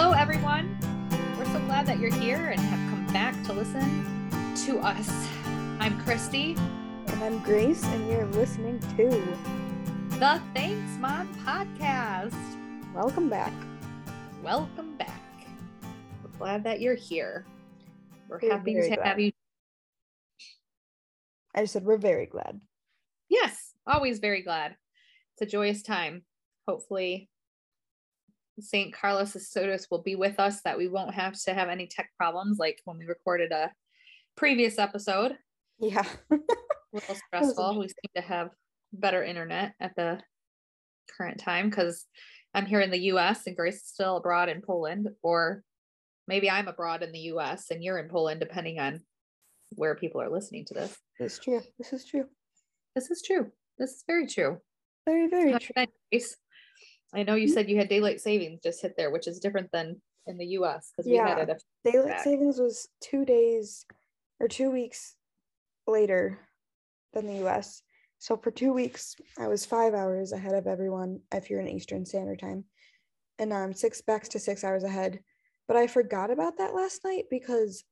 Hello, everyone. We're so glad that you're here and have come back to listen to us. I'm Christy, And I'm Grace, and you're listening to the Thanks Mom podcast. Welcome Back. Welcome back. We're glad that you're here. We're We're happy to have you. I said we're very glad. Yes, always very glad. It's a joyous time. Hopefully, St. Carlos Acutis will be with us, that we won't have to have any tech problems like when we recorded a previous episode. Yeah. a little stressful. We seem to have better internet at the current time because I'm here in the US and Grace is still abroad in Poland, or maybe I'm abroad in the US and you're in Poland, depending on where people are listening to this. this is true. This is true. This is true. This is very true. Very, very How true. Grace? I know you Mhm. said you had daylight savings just hit there, which is different than in the US because we had Yeah. it. A, Daylight back. savings was two days or two weeks later than the US. So for two weeks, I was five hours ahead of everyone if you're in Eastern Standard Time. And now I'm six back to six hours ahead. But I forgot about that last night because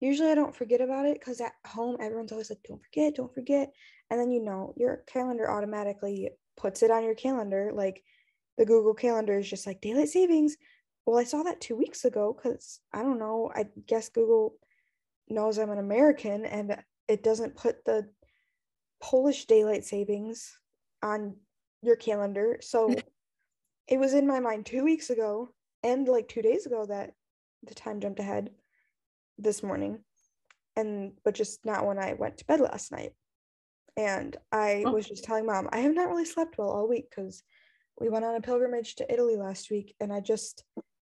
usually I don't forget about it because at home everyone's always like, don't forget, don't forget. And then you know your calendar automatically puts it on your calendar. Like the Google Calendar is just like daylight savings. Well, I saw that two weeks ago because I don't know. I guess Google knows I'm an American and it doesn't put the Polish daylight savings on your calendar. So it was in my mind two weeks ago and like two days ago that the time jumped ahead this morning. And but just not when I went to bed last night. And I Oh. was just telling mom, I have not really slept well all week because we went on a pilgrimage to Italy last week and I just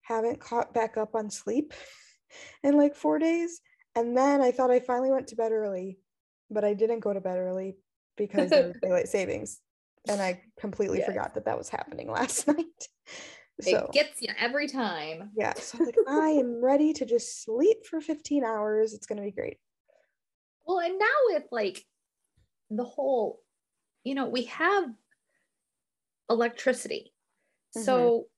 haven't caught back up on sleep in like four days. And then I thought I finally went to bed early, but I didn't go to bed early because of daylight savings. And I completely Yes. forgot that that was happening last night. So it gets you every time. yeah, so I was like, I am ready to just sleep for 15 hours. It's gonna be great. Well, and now with like the whole, you know, we have electricity. Mhm. So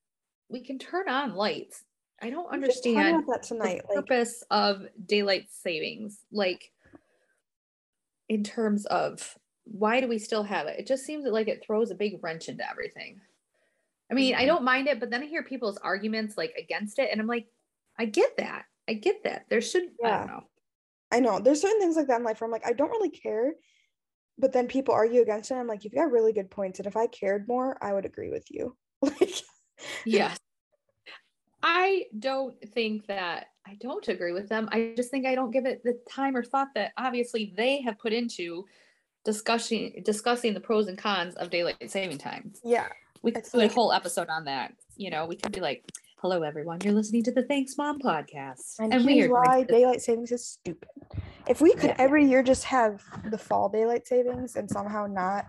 we can turn on lights. I don't We were just talking understand that the. Like purpose of daylight savings. Like in terms of why do we still have it? It just seems like it throws a big wrench into everything. I mean, I Mhm. don't mind it, but then I hear people's arguments like against it, and I'm like, I get that. I get that. There should I Yeah. don't know. I know there's certain things like that in life where I'm like, I don't really care. But then people argue against it. I'm like, you've got really good points. And if I cared more, I would agree with you. Like Yes. I don't think that I don't agree with them. I just think I don't give it the time or thought that obviously they have put into discussing discussing the pros and cons of daylight saving time. yeah. We could do a whole episode on that. You know, we could be like, "Hello, everyone. You're listening to the Thanks Mom podcast," And, we are why daylight savings is stupid. If we could Yeah. every year just have the fall daylight savings and somehow not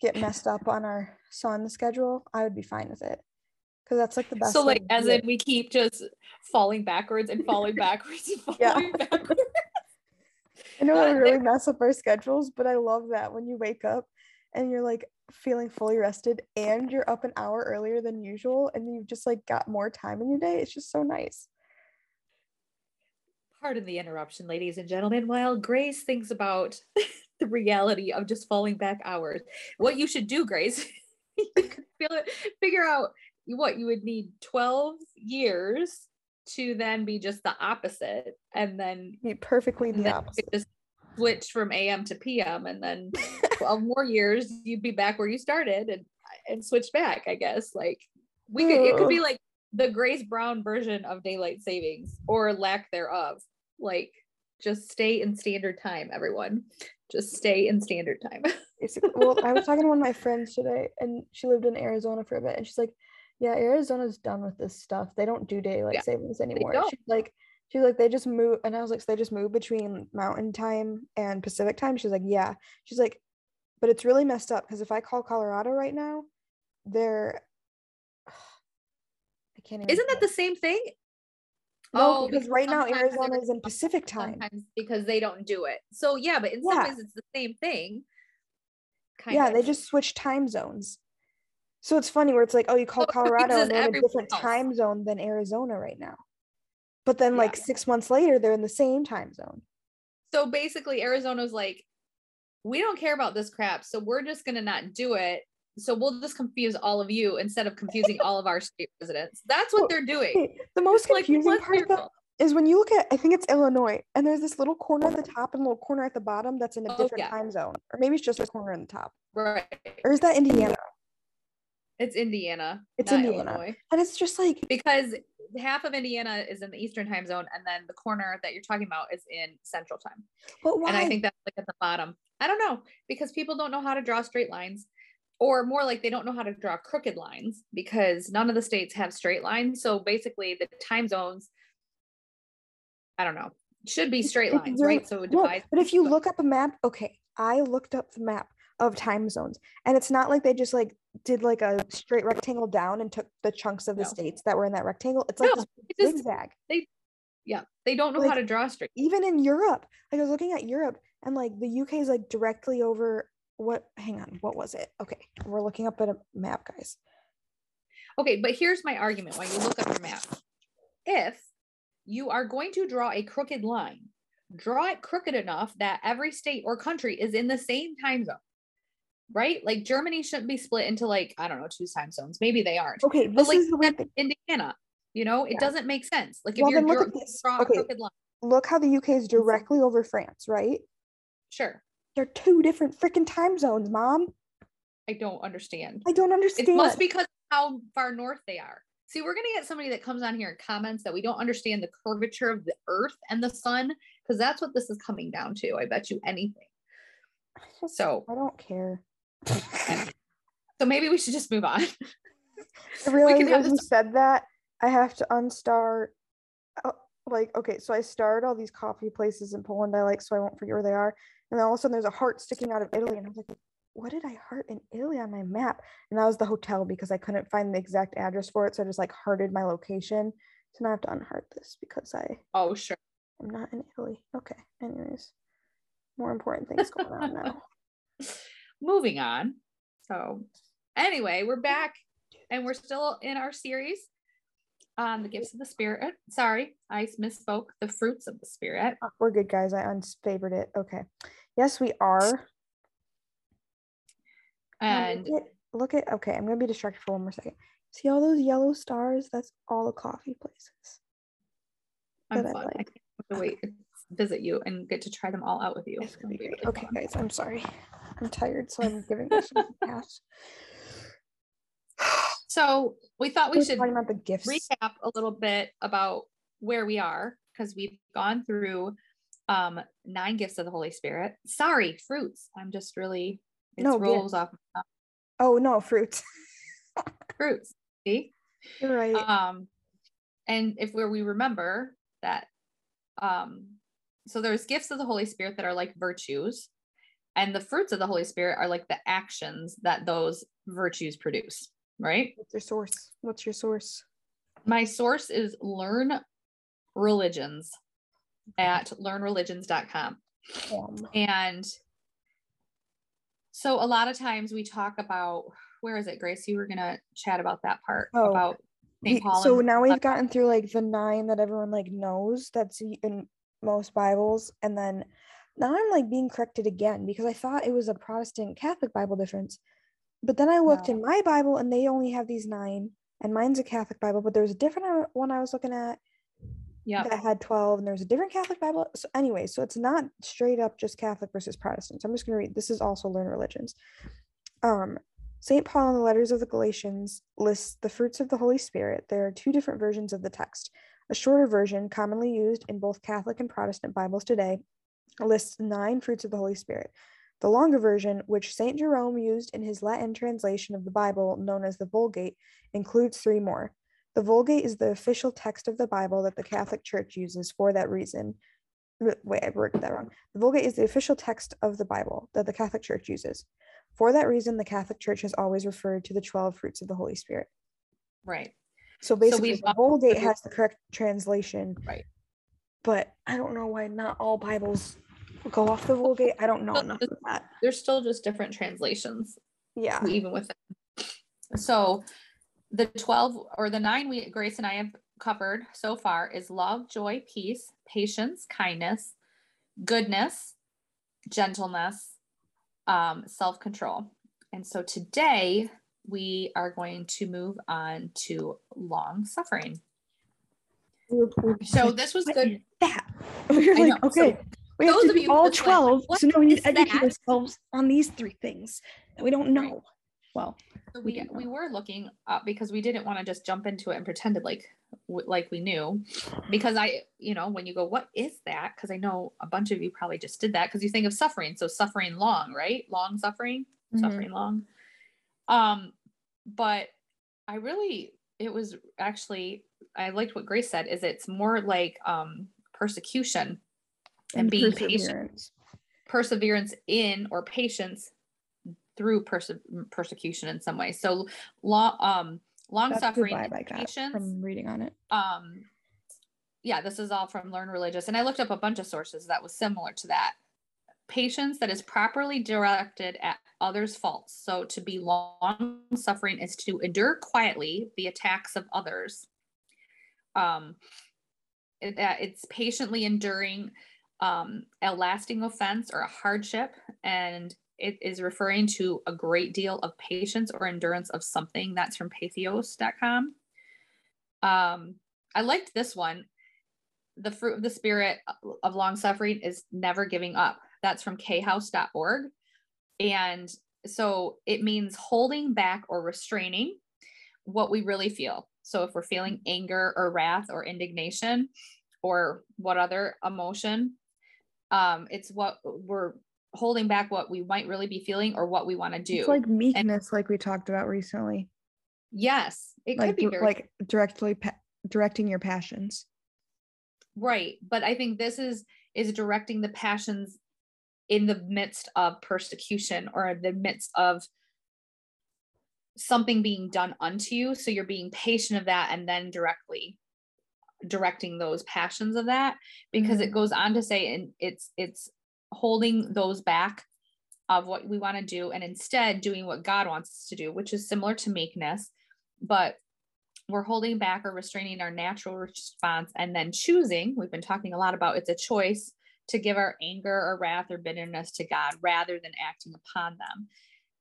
get messed up on our sun schedule, I would be fine with it. Because that's like the best. so like as in we keep just falling backwards and falling backwards and Yeah. falling backwards. I know that would really mess up our schedules, but I love that when you wake up and you're like feeling fully rested and you're up an hour earlier than usual and you've just like got more time in your day. It's just so nice. Pardon the interruption, ladies and gentlemen. While Grace thinks about the reality of just falling back hours, what you should do, Grace, you could feel it, figure out what you would need 12 years to then be just the opposite. And then, Be perfectly the opposite. just switch from AM to PM. And then 12 more years, you'd be back where you started and, and switch back, I guess. Like, we could, it could be like the Grace Brown version of daylight savings or lack thereof. Like, just stay in standard time, everyone. Just stay in standard time. Basically, well, I was talking to one of my friends today, and she lived in Arizona for a bit, and she's like, "Yeah, Arizona's done with this stuff. They don't do daylight Yeah, savings anymore." She's like, "She's like, they just move," and I was like, "So they just move between Mountain Time and Pacific Time?" She's like, "Yeah." She's like, "But it's really messed up because if I call Colorado right now, they're I can't even. Isn't that the same thing? no? Oh, because because right now Arizona is in Pacific Time. Because they don't do it. So yeah, but in some ways it's the same thing. Kind yeah, of. they just switch time zones. So it's funny where it's like, oh, you call So Colorado and they're in a different else. time zone than Arizona right now. But then Yeah. like six months later, they're in the same time zone. So basically, Arizona's like, we don't care about this crap, so we're just gonna not do it. So we'll just confuse all of you instead of confusing all of our state residents. That's what they're doing. The most Like, confusing what's part your of that fault? is when you look at, I think it's Illinois, and there's this little corner at the top and little corner at the bottom that's in a Oh, different yeah. time zone. Or maybe it's just a corner in the top. Right. Or is that Indiana? It's Indiana. It's Indiana. Illinois. And it's just like, Because half of Indiana is in the Eastern time zone, and then the corner that you're talking about is in Central time. but why? And I think that's like at the bottom. I don't know because people don't know how to draw straight lines, or more like they don't know how to draw crooked lines because none of the states have straight lines. So basically, the time zones, I don't know, should be straight lines, right? So it divides. but if you look up a map, okay, I looked up the map of time zones, and it's not like they just like did like a straight rectangle down and took the chunks of the No. states that were in that rectangle. It's like No, this it just- zigzag. They yeah, they don't know how to draw straight. Even in Europe, like I was looking at Europe, and like the UK is like directly over. What? Hang on, what was it? Okay, we're looking up at a map, guys. Okay, but here's my argument when you look up your map. If you are going to draw a crooked line, draw it crooked enough that every state or country is in the same time zone. Right? Like Germany shouldn't be split into like, I don't know, two time zones. Maybe they aren't. Okay, But this like is the weird thing. Indiana, you know, it Yeah. doesn't make sense. Like if Well, you're look at this. a Okay. crooked line, Look how the UK is directly over France, right? sure. They're two different freaking time zones, mom. I don't understand. I don't understand. It must be because how far north they are. See, we're gonna get somebody that comes on here and comments that we don't understand the curvature of the earth and the sun, because that's what this is coming down to. I bet you anything. I just- So I don't care. so maybe we should just move on. I realized have as you said that I have to unstar. Uh, like okay, so I starred all these coffee places in Poland I like, so I won't forget where they are. And then all of a sudden, there's a heart sticking out of Italy, and I was like, "What did I heart in Italy on my map?" And that was the hotel because I couldn't find the exact address for it, so I just like hearted my location. So now I have to unheart this because I Oh, sure. I'm not in Italy. Okay. Anyways, more important things going on now. Moving on. So anyway, we're back and we're still in our series on the gifts of the spirit. Sorry, I misspoke. The fruits of the spirit. Oh, we're good, guys. I unfavored it. Okay. Yes, we are. And look at, look at okay, I'm gonna be distracted for one more second. See all those yellow stars? That's all the coffee places. I'm I fun. I can't wait to wait to visit you and get to try them all out with you. It's gonna be great. Okay, fun. guys, I'm sorry. I'm tired, so I'm giving this a pass. So we thought we We're should talking about the gifts. recap a little bit about where we are because we've gone through um nine gifts of the Holy Spirit. Sorry, fruits. I'm just really it No, rolls off. Oh no, fruits. fruits. See? You're right. Um and if where we remember that um so there's gifts of the Holy Spirit that are like virtues and the fruits of the Holy Spirit are like the actions that those virtues produce, right? What's your source? What's your source? my source is learn religions at learnreligions.com Um, and so a lot of times we talk about where is it grace you were gonna chat about that part Oh, about so now we've gotten through like the nine that everyone like knows that's in most Bibles, and then now I'm like being corrected again because I thought it was a Protestant Catholic Bible difference, but then I looked No. in my Bible and they only have these nine, and mine's a Catholic Bible, but there's a different one I was looking at yeah that had 12 and there's a different catholic bible so anyway so it's not straight up just catholic versus protestant so i'm just going to read this is also learn religions. Um st paul in the letters of the galatians lists the fruits of the holy spirit. There are two different versions of the text a shorter version commonly used in both catholic and protestant bibles today lists nine fruits of the holy spirit the longer version which st jerome used in his latin translation of the bible known as the vulgate includes three more the Vulgate is the official text of the Bible that the Catholic Church uses for that reason. Wait, I worded that wrong. The Vulgate is the official text of the Bible that the Catholic Church uses. For that reason, the Catholic Church has always referred to the 12 fruits of the Holy Spirit. right So basically, we've the gone Vulgate has the correct translation. Right. But I don't know why not all Bibles go off the Vulgate. I don't know enough of that. there's still just different translations Yeah. even with So the 12 or the nine we Grace and I have covered so far is love, joy, peace, patience, kindness, goodness, gentleness, um, self control. And so today we are going to move on to long suffering. So this was good. That we are like, okay, so we have to do all 12. Like, so now we need to educate that? ourselves on these three things that we don't know. Right. Well, so we we, we were looking up because we didn't want to just jump into it and pretend like like we knew because I you know when you go what is that because I know a bunch of you probably just did that because you think of suffering so suffering long right long suffering mm-hmm. suffering long um but I really it was actually I liked what Grace said is it's more like um persecution and, and being patient. Perseverance. In or patience through perse- persecution in some way. So long um long suffering patience from reading on it. um yeah this is all from learn religions. And i looked up a bunch of sources that was similar to that patience that is properly directed at others' faults. So to be long suffering is to endure quietly the attacks of others. Um, that it's patiently enduring um, a lasting offense or a hardship, and it is referring to a great deal of patience or endurance of something. That's from patheos.com. Um, I liked this one. The fruit of the spirit of long suffering is never giving up. That's from khouse.org. And so it means holding back or restraining what we really feel. So if we're feeling anger or wrath or indignation or what other emotion, um, it's what we're holding back what we might really be feeling or what we want to do. It's like meekness, and, like we talked about recently. Yes, it like, could be very- like directly pa- directing your passions. Right, but I think this is is directing the passions in the midst of persecution or in the midst of something being done unto you so you're being patient of that and then directly directing those passions of that because mm-hmm. it goes on to say and it's it's holding those back of what we want to do and instead doing what God wants us to do which is similar to meekness but we're holding back or restraining our natural response and then choosing we've been talking a lot about it's a choice to give our anger or wrath or bitterness to God rather than acting upon them.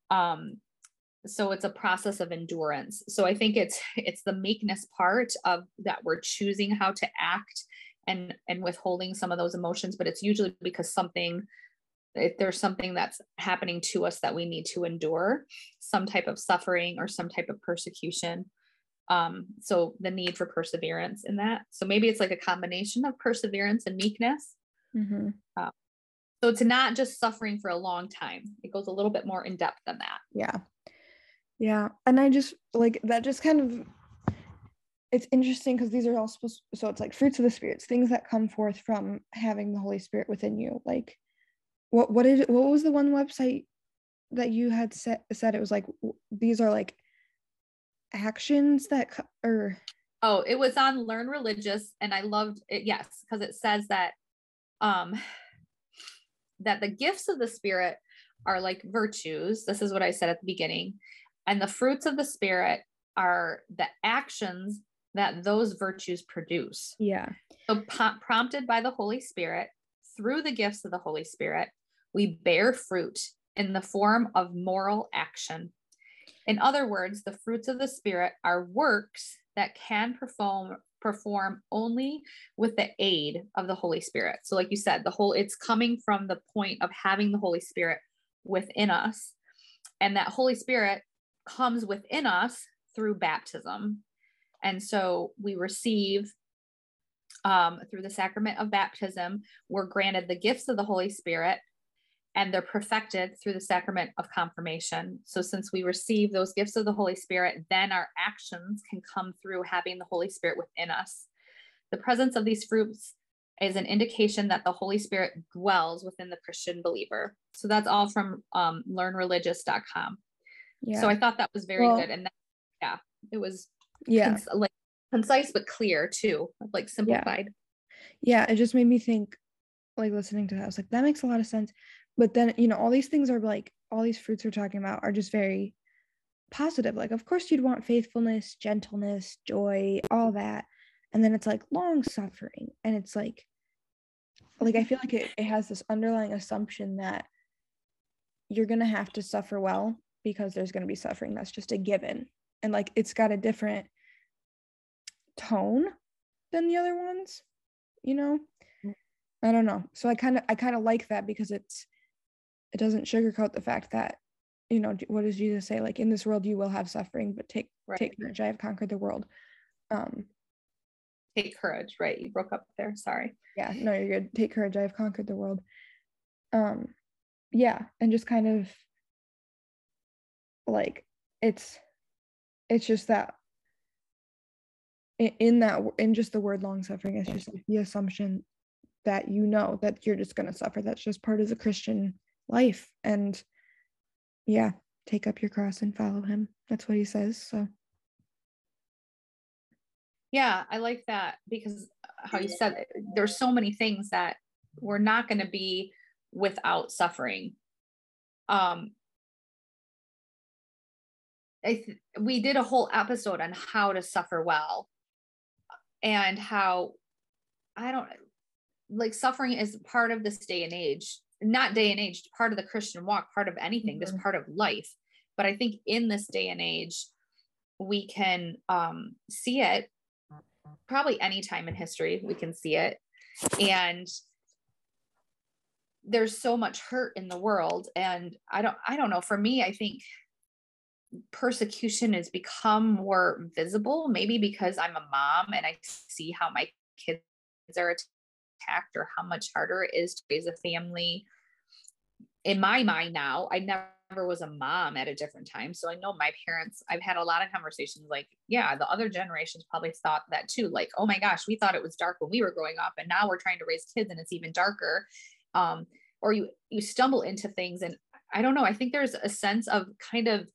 Um, so it's a process of endurance. So I think it's it's the meekness part of that we're choosing how to act and and withholding some of those emotions, but it's usually because something if there's something that's happening to us that we need to endure, some type of suffering or some type of persecution. Um, so the need for perseverance in that. So maybe it's like a combination of perseverance and meekness Mm-hmm. Uh, so it's not just suffering for a long time. It goes a little bit more in depth than that. Yeah. Yeah. And I just like that just kind of it's interesting because these are all supposed so it's like fruits of the spirits, things that come forth from having the Holy Spirit within you. Like what what did what was the one website that you had said said it was like these are like actions that or oh it was on learn religions and i loved it yes because it says that um, that the gifts of the Spirit are like virtues. This is what I said at the beginning. And the fruits of the Spirit are the actions that those virtues produce. Yeah. So, p- prompted by the Holy Spirit, through the gifts of the Holy Spirit, we bear fruit in the form of moral action. In other words, the fruits of the Spirit are works that can perform perform only with the aid of the Holy Spirit. So, like you said, the whole it's coming from the point of having the Holy Spirit within us. And that Holy Spirit comes within us through baptism. And so we receive um, through the sacrament of baptism, we're granted the gifts of the Holy Spirit and they're perfected through the sacrament of confirmation. So, since we receive those gifts of the Holy Spirit, then our actions can come through having the Holy Spirit within us. The presence of these fruits is an indication that the Holy Spirit dwells within the Christian believer. So, that's all from um, learnreligions.com. Yeah. So, I thought that was very well, good. And that, yeah, it was yeah. Cons- like concise but clear too, like simplified. Yeah. yeah, it just made me think like listening to that. I was like, that makes a lot of sense but then you know all these things are like all these fruits we're talking about are just very positive. Like, of course, you'd want faithfulness, gentleness, joy, all that. And then it's like long suffering. And it's like, like I feel like it, it has this underlying assumption that you're gonna have to suffer well because there's gonna be suffering. That's just a given. And like it's got a different tone than the other ones, you know? Mm. I don't know. So I kind of I kind of like that because it's it doesn't sugarcoat the fact that you know what does jesus say? Like in this world you will have suffering but take right. take courage i have conquered the world. Um take courage right? You broke up there sorry. Yeah no you're good. Take courage i have conquered the world. Um yeah and just kind of like it's it's just that in, that in just the word long suffering it's just like the assumption that you know that you're just going to suffer. That's just part of the christian life and yeah, take up your cross and follow him. That's what he says. So yeah, I like that because how you said there's so many things that we're not going to be without suffering. Um I th- we did a whole episode on how to suffer well and how I don't like suffering is part of this day and age not day and age, part of the Christian walk, part of anything, mm-hmm. just part of life. But I think in this day and age, we can um, see it probably any time in history, we can see it. And there's so much hurt in the world. And I don't, I don't know. For me, I think persecution has become more visible, maybe because I'm a mom and I see how my kids are attacked or how much harder it is to raise a family. In my mind now, I never was a mom at a different time. So I know my parents, I've had a lot of conversations like, yeah, the other generations probably thought that too. Like, oh my gosh, we thought it was dark when we were growing up, and now we're trying to raise kids and it's even darker. Um, or you you stumble into things and I don't know, I think there's a sense of kind of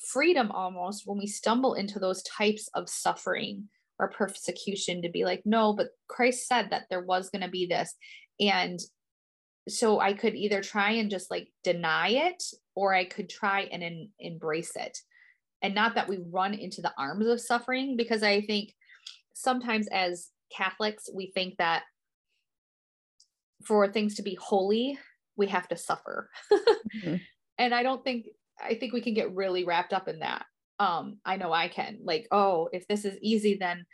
freedom almost when we stumble into those types of suffering or persecution to be like, no, but Christ said that there was going to be this. And so I could either try and just like deny it or I could try and embrace it. And not that we run into the arms of suffering, because I think sometimes as Catholics, we think that for things to be holy, we have to suffer. mm-hmm. And I don't think, I think we can get really wrapped up in that um i know i can like oh if this is easy then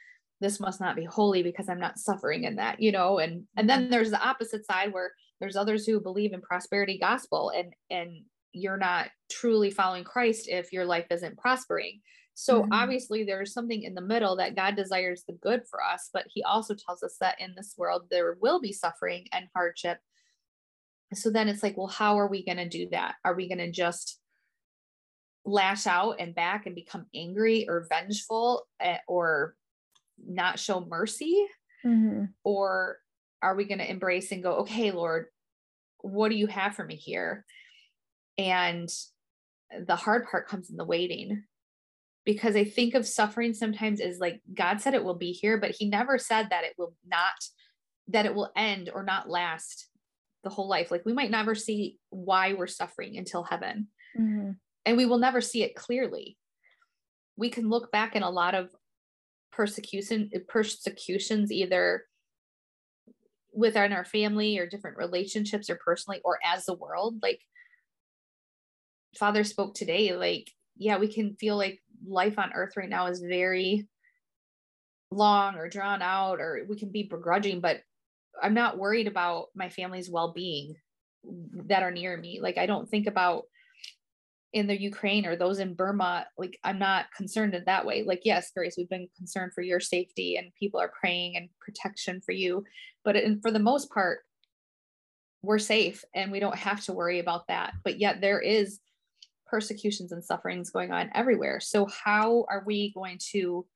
this must not be holy because i'm not suffering in that you know and and then there's the opposite side where there's others who believe in prosperity gospel and and you're not truly following christ if your life isn't prospering so mm-hmm. obviously there's something in the middle that god desires the good for us but he also tells us that in this world there will be suffering and hardship so then it's like well how are we going to do that are we going to just lash out and back and become angry or vengeful eh, or not show mercy? Mm-hmm. Or are we going to embrace and go, okay, Lord, what do you have for me here? And the hard part comes in the waiting because I think of suffering sometimes as like God said it will be here, but He never said that it will not, that it will end or not last the whole life. Like we might never see why we're suffering until heaven. Mm-hmm and we will never see it clearly. We can look back in a lot of persecution persecutions either within our family or different relationships or personally or as the world like father spoke today like yeah we can feel like life on earth right now is very long or drawn out or we can be begrudging but i'm not worried about my family's well-being that are near me. Like i don't think about in the Ukraine or those in Burma, like I'm not concerned in that way. Like, yes, Grace, we've been concerned for your safety and people are praying and protection for you. But in, for the most part, we're safe and we don't have to worry about that. But yet there is persecutions and sufferings going on everywhere. So how are we going to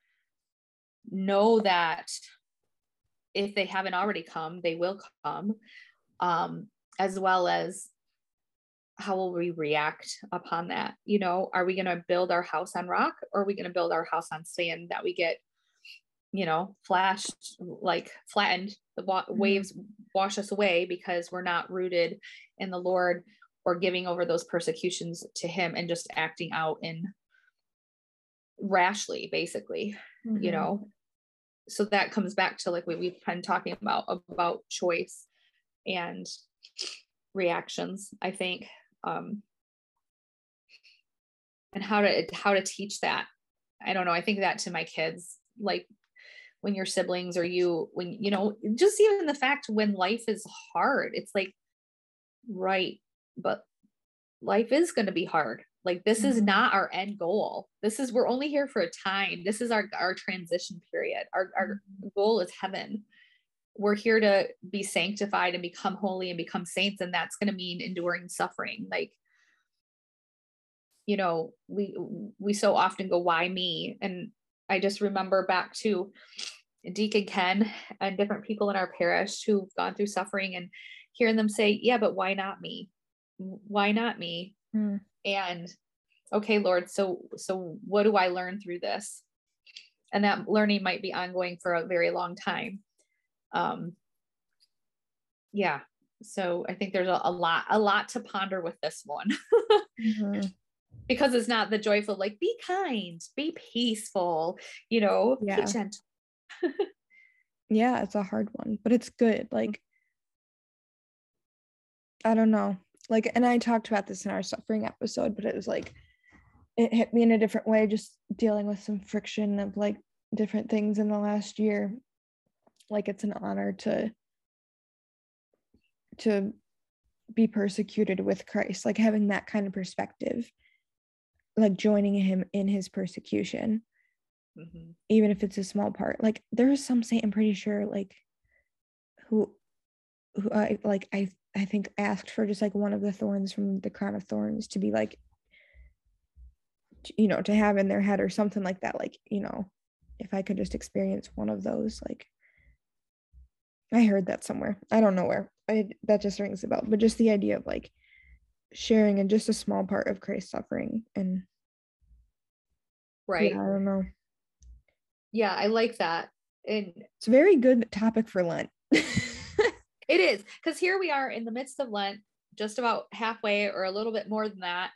know that if they haven't already come, they will come, um, as well as how will we react upon that you know are we going to build our house on rock or are we going to build our house on sand that we get you know flashed like flattened the wa- mm-hmm. waves wash us away because we're not rooted in the lord or giving over those persecutions to him and just acting out in rashly basically mm-hmm. you know so that comes back to like what we've been talking about about choice and reactions i think um and how to how to teach that. I don't know. I think that to my kids like when your siblings or you when you know just even the fact when life is hard it's like right but life is going to be hard. Like this mm-hmm. is not our end goal. This is we're only here for a time. This is our our transition period. Our, our mm-hmm. goal is heaven we're here to be sanctified and become holy and become saints and that's going to mean enduring suffering like you know we we so often go why me and I just remember back to Deacon Ken and different people in our parish who've gone through suffering and hearing them say, Yeah, but why not me? Why not me? Mm. And okay, Lord, so so what do I learn through this? And that learning might be ongoing for a very long time. Um yeah. So I think there's a, a lot, a lot to ponder with this one. mm-hmm because it's not the joyful like be kind be peaceful you know yeah. patient yeah it's a hard one but it's good like i don't know like and i talked about this in our suffering episode but it was like it hit me in a different way just dealing with some friction of like different things in the last year like it's an honor to to be persecuted with Christ like having that kind of perspective like joining him in his persecution mm-hmm. even if it's a small part like there's some saint i'm pretty sure like who who i like i i think asked for just like one of the thorns from the crown of thorns to be like you know to have in their head or something like that like you know if i could just experience one of those like i heard that somewhere. I don't know where. I that just rings a bell. But just the idea of like sharing in just a small part of Christ's suffering and right. Yeah, I don't know. Yeah I like that. And it's a very good topic for Lent. It is because here we are in the midst of Lent just about halfway or a little bit more than that.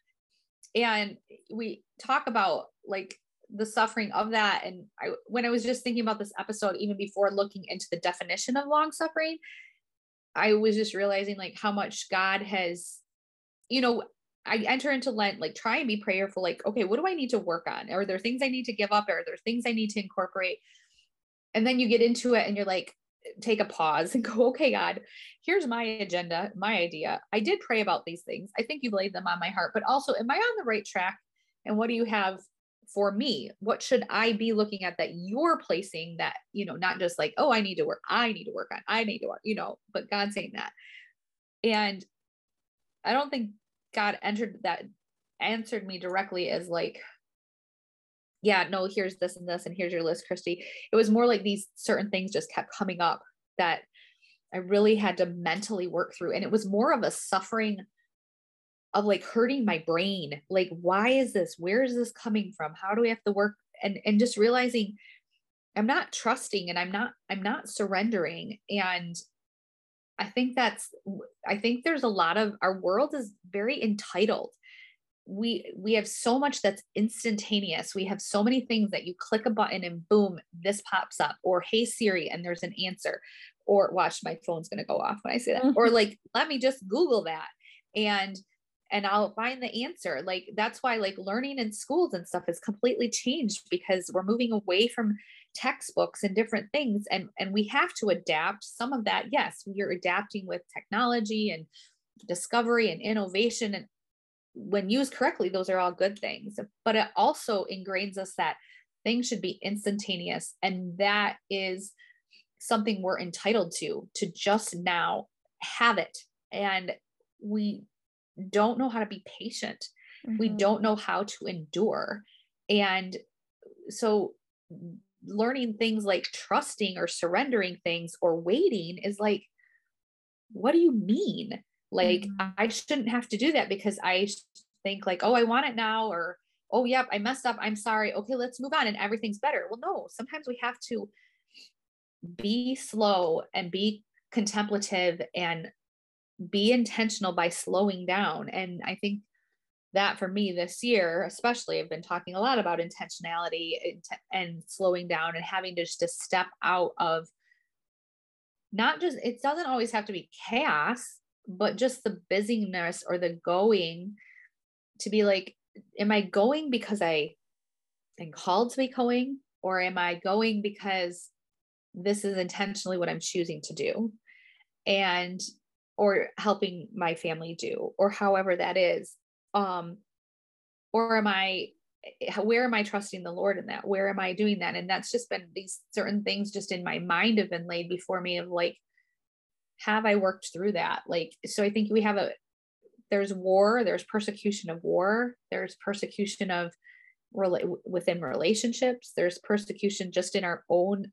And we talk about like the suffering of that and I when I was just thinking about this episode even before looking into the definition of long suffering I was just realizing like how much God has you know, I enter into Lent, like try and be prayerful, like, okay, what do I need to work on? Are there things I need to give up? Are there things I need to incorporate? And then you get into it and you're like, take a pause and go, okay, God, here's my agenda, my idea. I did pray about these things. I think you've laid them on my heart, but also, am I on the right track? And what do you have for me? What should I be looking at that you're placing that, you know, not just like, oh, I need to work, I need to work on, I need to work, you know, but God saying that. And I don't think God entered that answered me directly as like, yeah, no, here's this and this, and here's your list, Christy. It was more like these certain things just kept coming up that I really had to mentally work through. And it was more of a suffering of like hurting my brain. Like, why is this? Where is this coming from? How do we have to work? And and just realizing I'm not trusting and I'm not, I'm not surrendering. And I think that's I think there's a lot of our world is very entitled. We we have so much that's instantaneous. We have so many things that you click a button and boom, this pops up or hey Siri and there's an answer or watch my phone's going to go off when I say that. or like let me just google that and and I'll find the answer. Like that's why like learning in schools and stuff has completely changed because we're moving away from textbooks and different things and and we have to adapt some of that yes are adapting with technology and discovery and innovation and when used correctly those are all good things but it also ingrains us that things should be instantaneous and that is something we're entitled to to just now have it and we don't know how to be patient mm-hmm. we don't know how to endure and so learning things like trusting or surrendering things or waiting is like what do you mean like mm-hmm. i shouldn't have to do that because i think like oh i want it now or oh yep i messed up i'm sorry okay let's move on and everything's better well no sometimes we have to be slow and be contemplative and be intentional by slowing down. And I think that for me this year, especially, I've been talking a lot about intentionality and slowing down and having to just to step out of not just, it doesn't always have to be chaos, but just the busyness or the going to be like, am I going because I am called to be going? Or am I going because this is intentionally what I'm choosing to do? And or helping my family do or however that is um or am i eh, where am i trusting the lord in that? Where am i doing that? And that's just been these certain things just in my mind have been laid before me of like have i worked through that? Like so i think we have a there's war there's persecution of war there's persecution of rela- within relationships there's persecution just in our own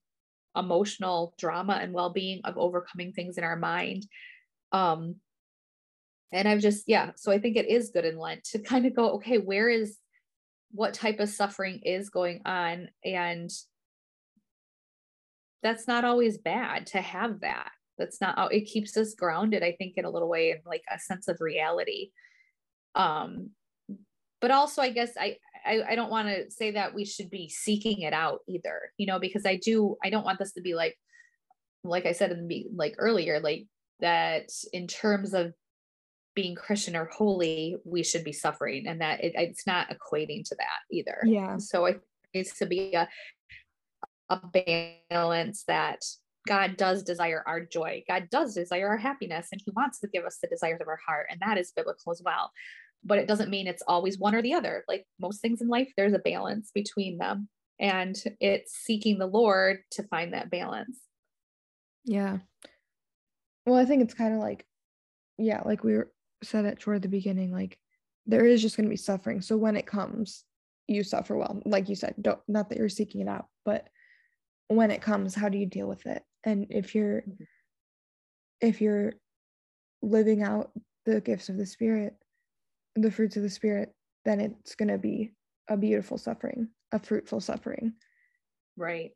emotional drama and well-being of overcoming things in our mind um and I've just, yeah, so I think it is good in Lent to kind of go, okay, where is what type of suffering is going on? And that's not always bad to have that. That's not, it keeps us grounded, I think, in a little way, in like a sense of reality. Um, but also, I guess I, I, I don't want to say that we should be seeking it out either, you know, because I do, I don't want this to be like, like I said in the like earlier, like that in terms of being Christian or holy, we should be suffering, and that it, it's not equating to that either. Yeah. So it needs to be a a balance that God does desire our joy. God does desire our happiness, and He wants to give us the desires of our heart, and that is biblical as well. But it doesn't mean it's always one or the other. Like most things in life, there's a balance between them, and it's seeking the Lord to find that balance. Yeah. Well, I think it's kind of like, yeah, like we were said it toward the beginning, like there is just going to be suffering. So when it comes, you suffer well. Like you said, don't not that you're seeking it out, but when it comes, how do you deal with it? And if you're mm-hmm. if you're living out the gifts of the spirit, the fruits of the spirit, then it's going to be a beautiful suffering, a fruitful suffering. Right.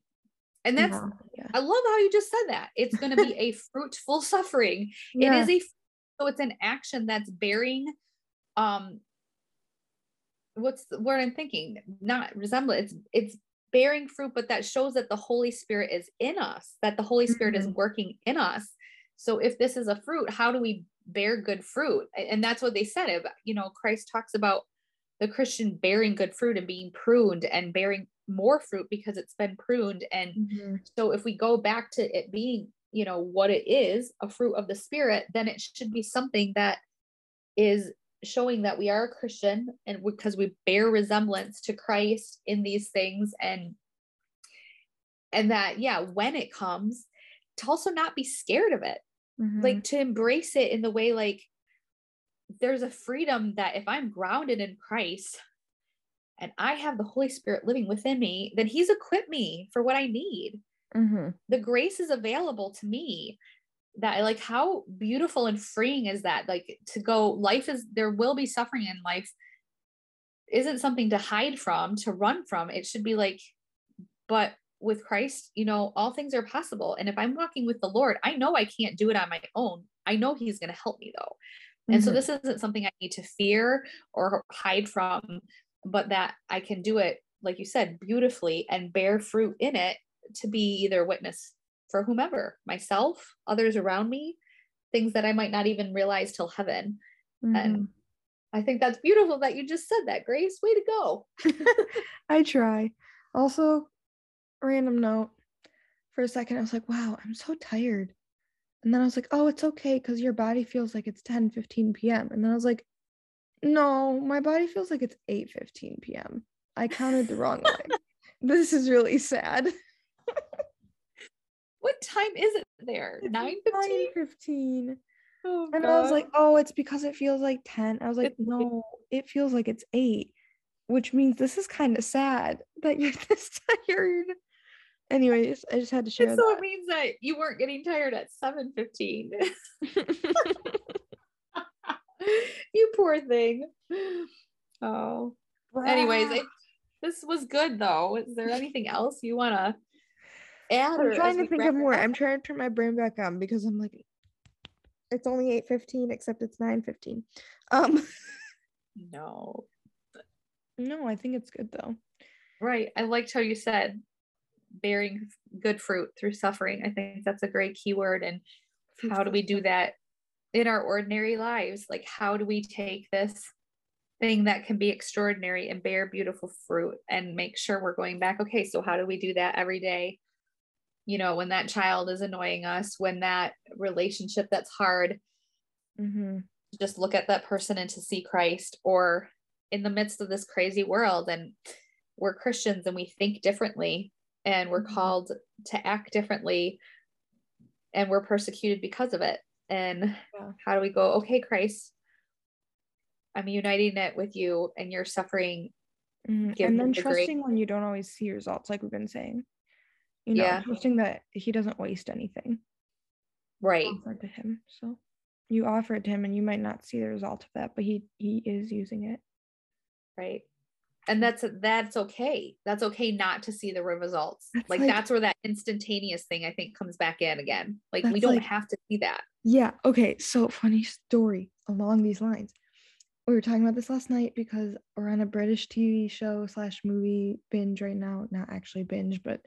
And that's, yeah, yeah. I love how you just said that. It's going to be a fruitful suffering. Yeah. It is a so it's an action that's bearing um what's the word I'm thinking? Not resemblance. It's it's bearing fruit, but that shows that the Holy Spirit is in us, that the Holy Spirit mm-hmm. is working in us. So if this is a fruit, how do we bear good fruit? And that's what they said. You know, Christ talks about the Christian bearing good fruit and being pruned and bearing more fruit because it's been pruned. And mm-hmm. so if we go back to it being you know what it is a fruit of the spirit then it should be something that is showing that we are a christian and because we bear resemblance to christ in these things and and that yeah when it comes to also not be scared of it mm-hmm. like to embrace it in the way like there's a freedom that if i'm grounded in christ and i have the holy spirit living within me then he's equipped me for what i need. Mm-hmm. the grace is available to me. That like how beautiful and freeing is that? Like to go life is there will be suffering in life. Isn't something to hide from to run from. It should be like but with christ you know all things are possible. And if i'm walking with the lord i know i can't do it on my own. I know he's going to help me though. Mm-hmm. and so mm-hmm. this isn't something i need to fear or hide from but that i can do it like you said beautifully and bear fruit in it to be either witness for whomever, myself, others around me, things that I might not even realize till heaven. Mm-hmm. And I think that's beautiful that you just said that, Grace. Way to go. I try. Also, random note for a second, I was like, wow, I'm so tired. And then I was like, oh, it's okay because your body feels like it's 10 15 p.m. And then I was like, no, my body feels like it's 8 15 p.m. I counted the wrong way. this is really sad. what time is it there? 9 15. Oh, and God. I was like, oh, it's because it feels like 10. I was like, no, it feels like it's 8, which means this is kind of sad that you're this tired. Anyways, I just had to share. so that. it means that you weren't getting tired at 7 15. poor thing. Oh. Anyways, I, this was good though. Is there anything else you want to add? I'm trying to think of more. I'm trying to turn my brain back on because I'm like, It's only 8:15 except it's 9:15. Um No. no, I think it's good though. Right. I liked how you said bearing good fruit through suffering. I think that's a great keyword. And how do we do that in our ordinary lives? Like, how do we take this thing that can be extraordinary and bear beautiful fruit and make sure we're going back? Okay, so how do we do that every day? You know, when that child is annoying us, when that relationship that's hard, Mhm. just look at that person and to see Christ, or in the midst of this crazy world, and we're Christians and we think differently, and we're Mhm. called to act differently, and we're persecuted because of it. And Yeah. how do we go, okay, Christ, I'm uniting it with you, and you're suffering. Mhm. Give And then the grace. trusting when you don't always see results, like we've been saying. You know, Yeah. trusting that he doesn't waste anything. Right. Offered to him. So you offer it to him and you might not see the result of that, but he he is using it. Right. And that's that's okay. That's okay not to see the results. That's like, like- that's where that instantaneous thing I think comes back in again. Like we don't like- have to see that. Yeah. Okay. So funny story along these lines. We were talking about this last night because we're on a British TV show slash movie binge right now. Not actually binge, but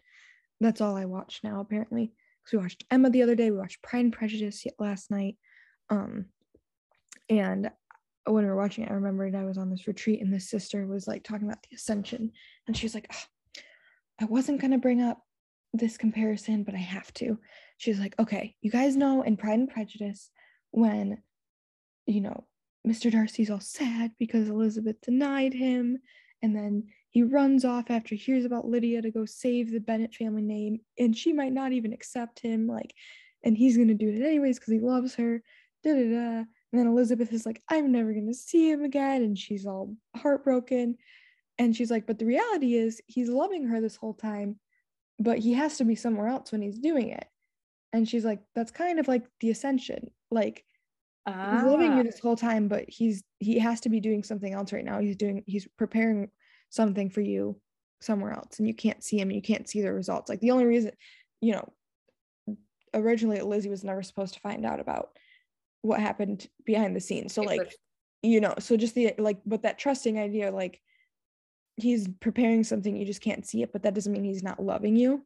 that's all I watch now apparently. Because we watched Emma the other day. We watched Pride and Prejudice last night. Um, and when we were watching it, I remembered I was on this retreat and this sister was like talking about the ascension, and she was like, "Ugh, "I wasn't gonna bring up this comparison, but I have to." She's like, "Okay, you guys know in Pride and Prejudice when, you know, Mr. Darcy's all sad because Elizabeth denied him, and then he runs off after he hears about Lydia to go save the Bennet family name, and she might not even accept him, like, and he's gonna do it anyways because he loves her." Da da da. And then Elizabeth is like, I'm never gonna see him again, and she's all heartbroken. And she's like, but the reality is he's loving her this whole time, but he has to be somewhere else when he's doing it. And she's like, that's kind of like the ascension. Like he's loving Ah, you this whole time, but he's he has to be doing something else right now. He's doing he's preparing something for you somewhere else, and you can't see him, you can't see the results. Like the only reason, you know, originally Lizzie was never supposed to find out about what happened behind the scenes. So like but- you know so just the like but that trusting idea like he's preparing something you just can't see it but that doesn't mean he's not loving you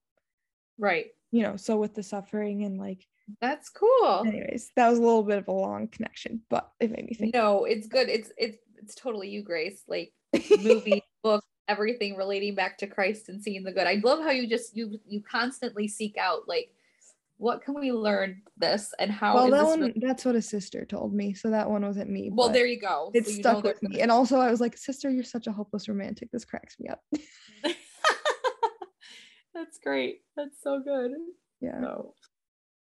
right. you know so with the suffering and like That's cool. anyways that was a little bit of a long connection but it made me think No, it's good. It's it's it's totally you, Grace. Like movie, book, everything relating back to Christ and seeing the good. I love how you just you you constantly seek out like what can we learn this and how well that one really- that's what a sister told me so that one wasn't me well there you go. it So you stuck with me and also i was like sister you're such a hopeless romantic this cracks me up That's great. That's so good. yeah No.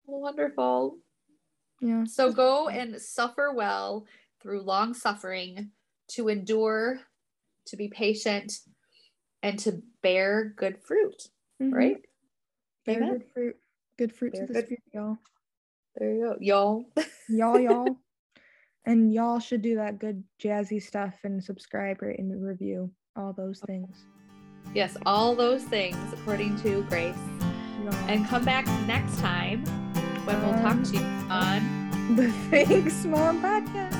Wonderful. yeah So go and suffer well through long suffering to endure, to be patient, and to bear good fruit, Mhm. right? Bear Amen. good fruit good fruits Bear of the good- spirit y'all There you go. Y'all. y'all y'all and y'all should do that good jazzy stuff and subscribe rate and review all those things yes, all those things according to Grace. y'all. And come back next time when we'll talk to you um, on the thanks mom podcast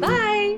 Bye.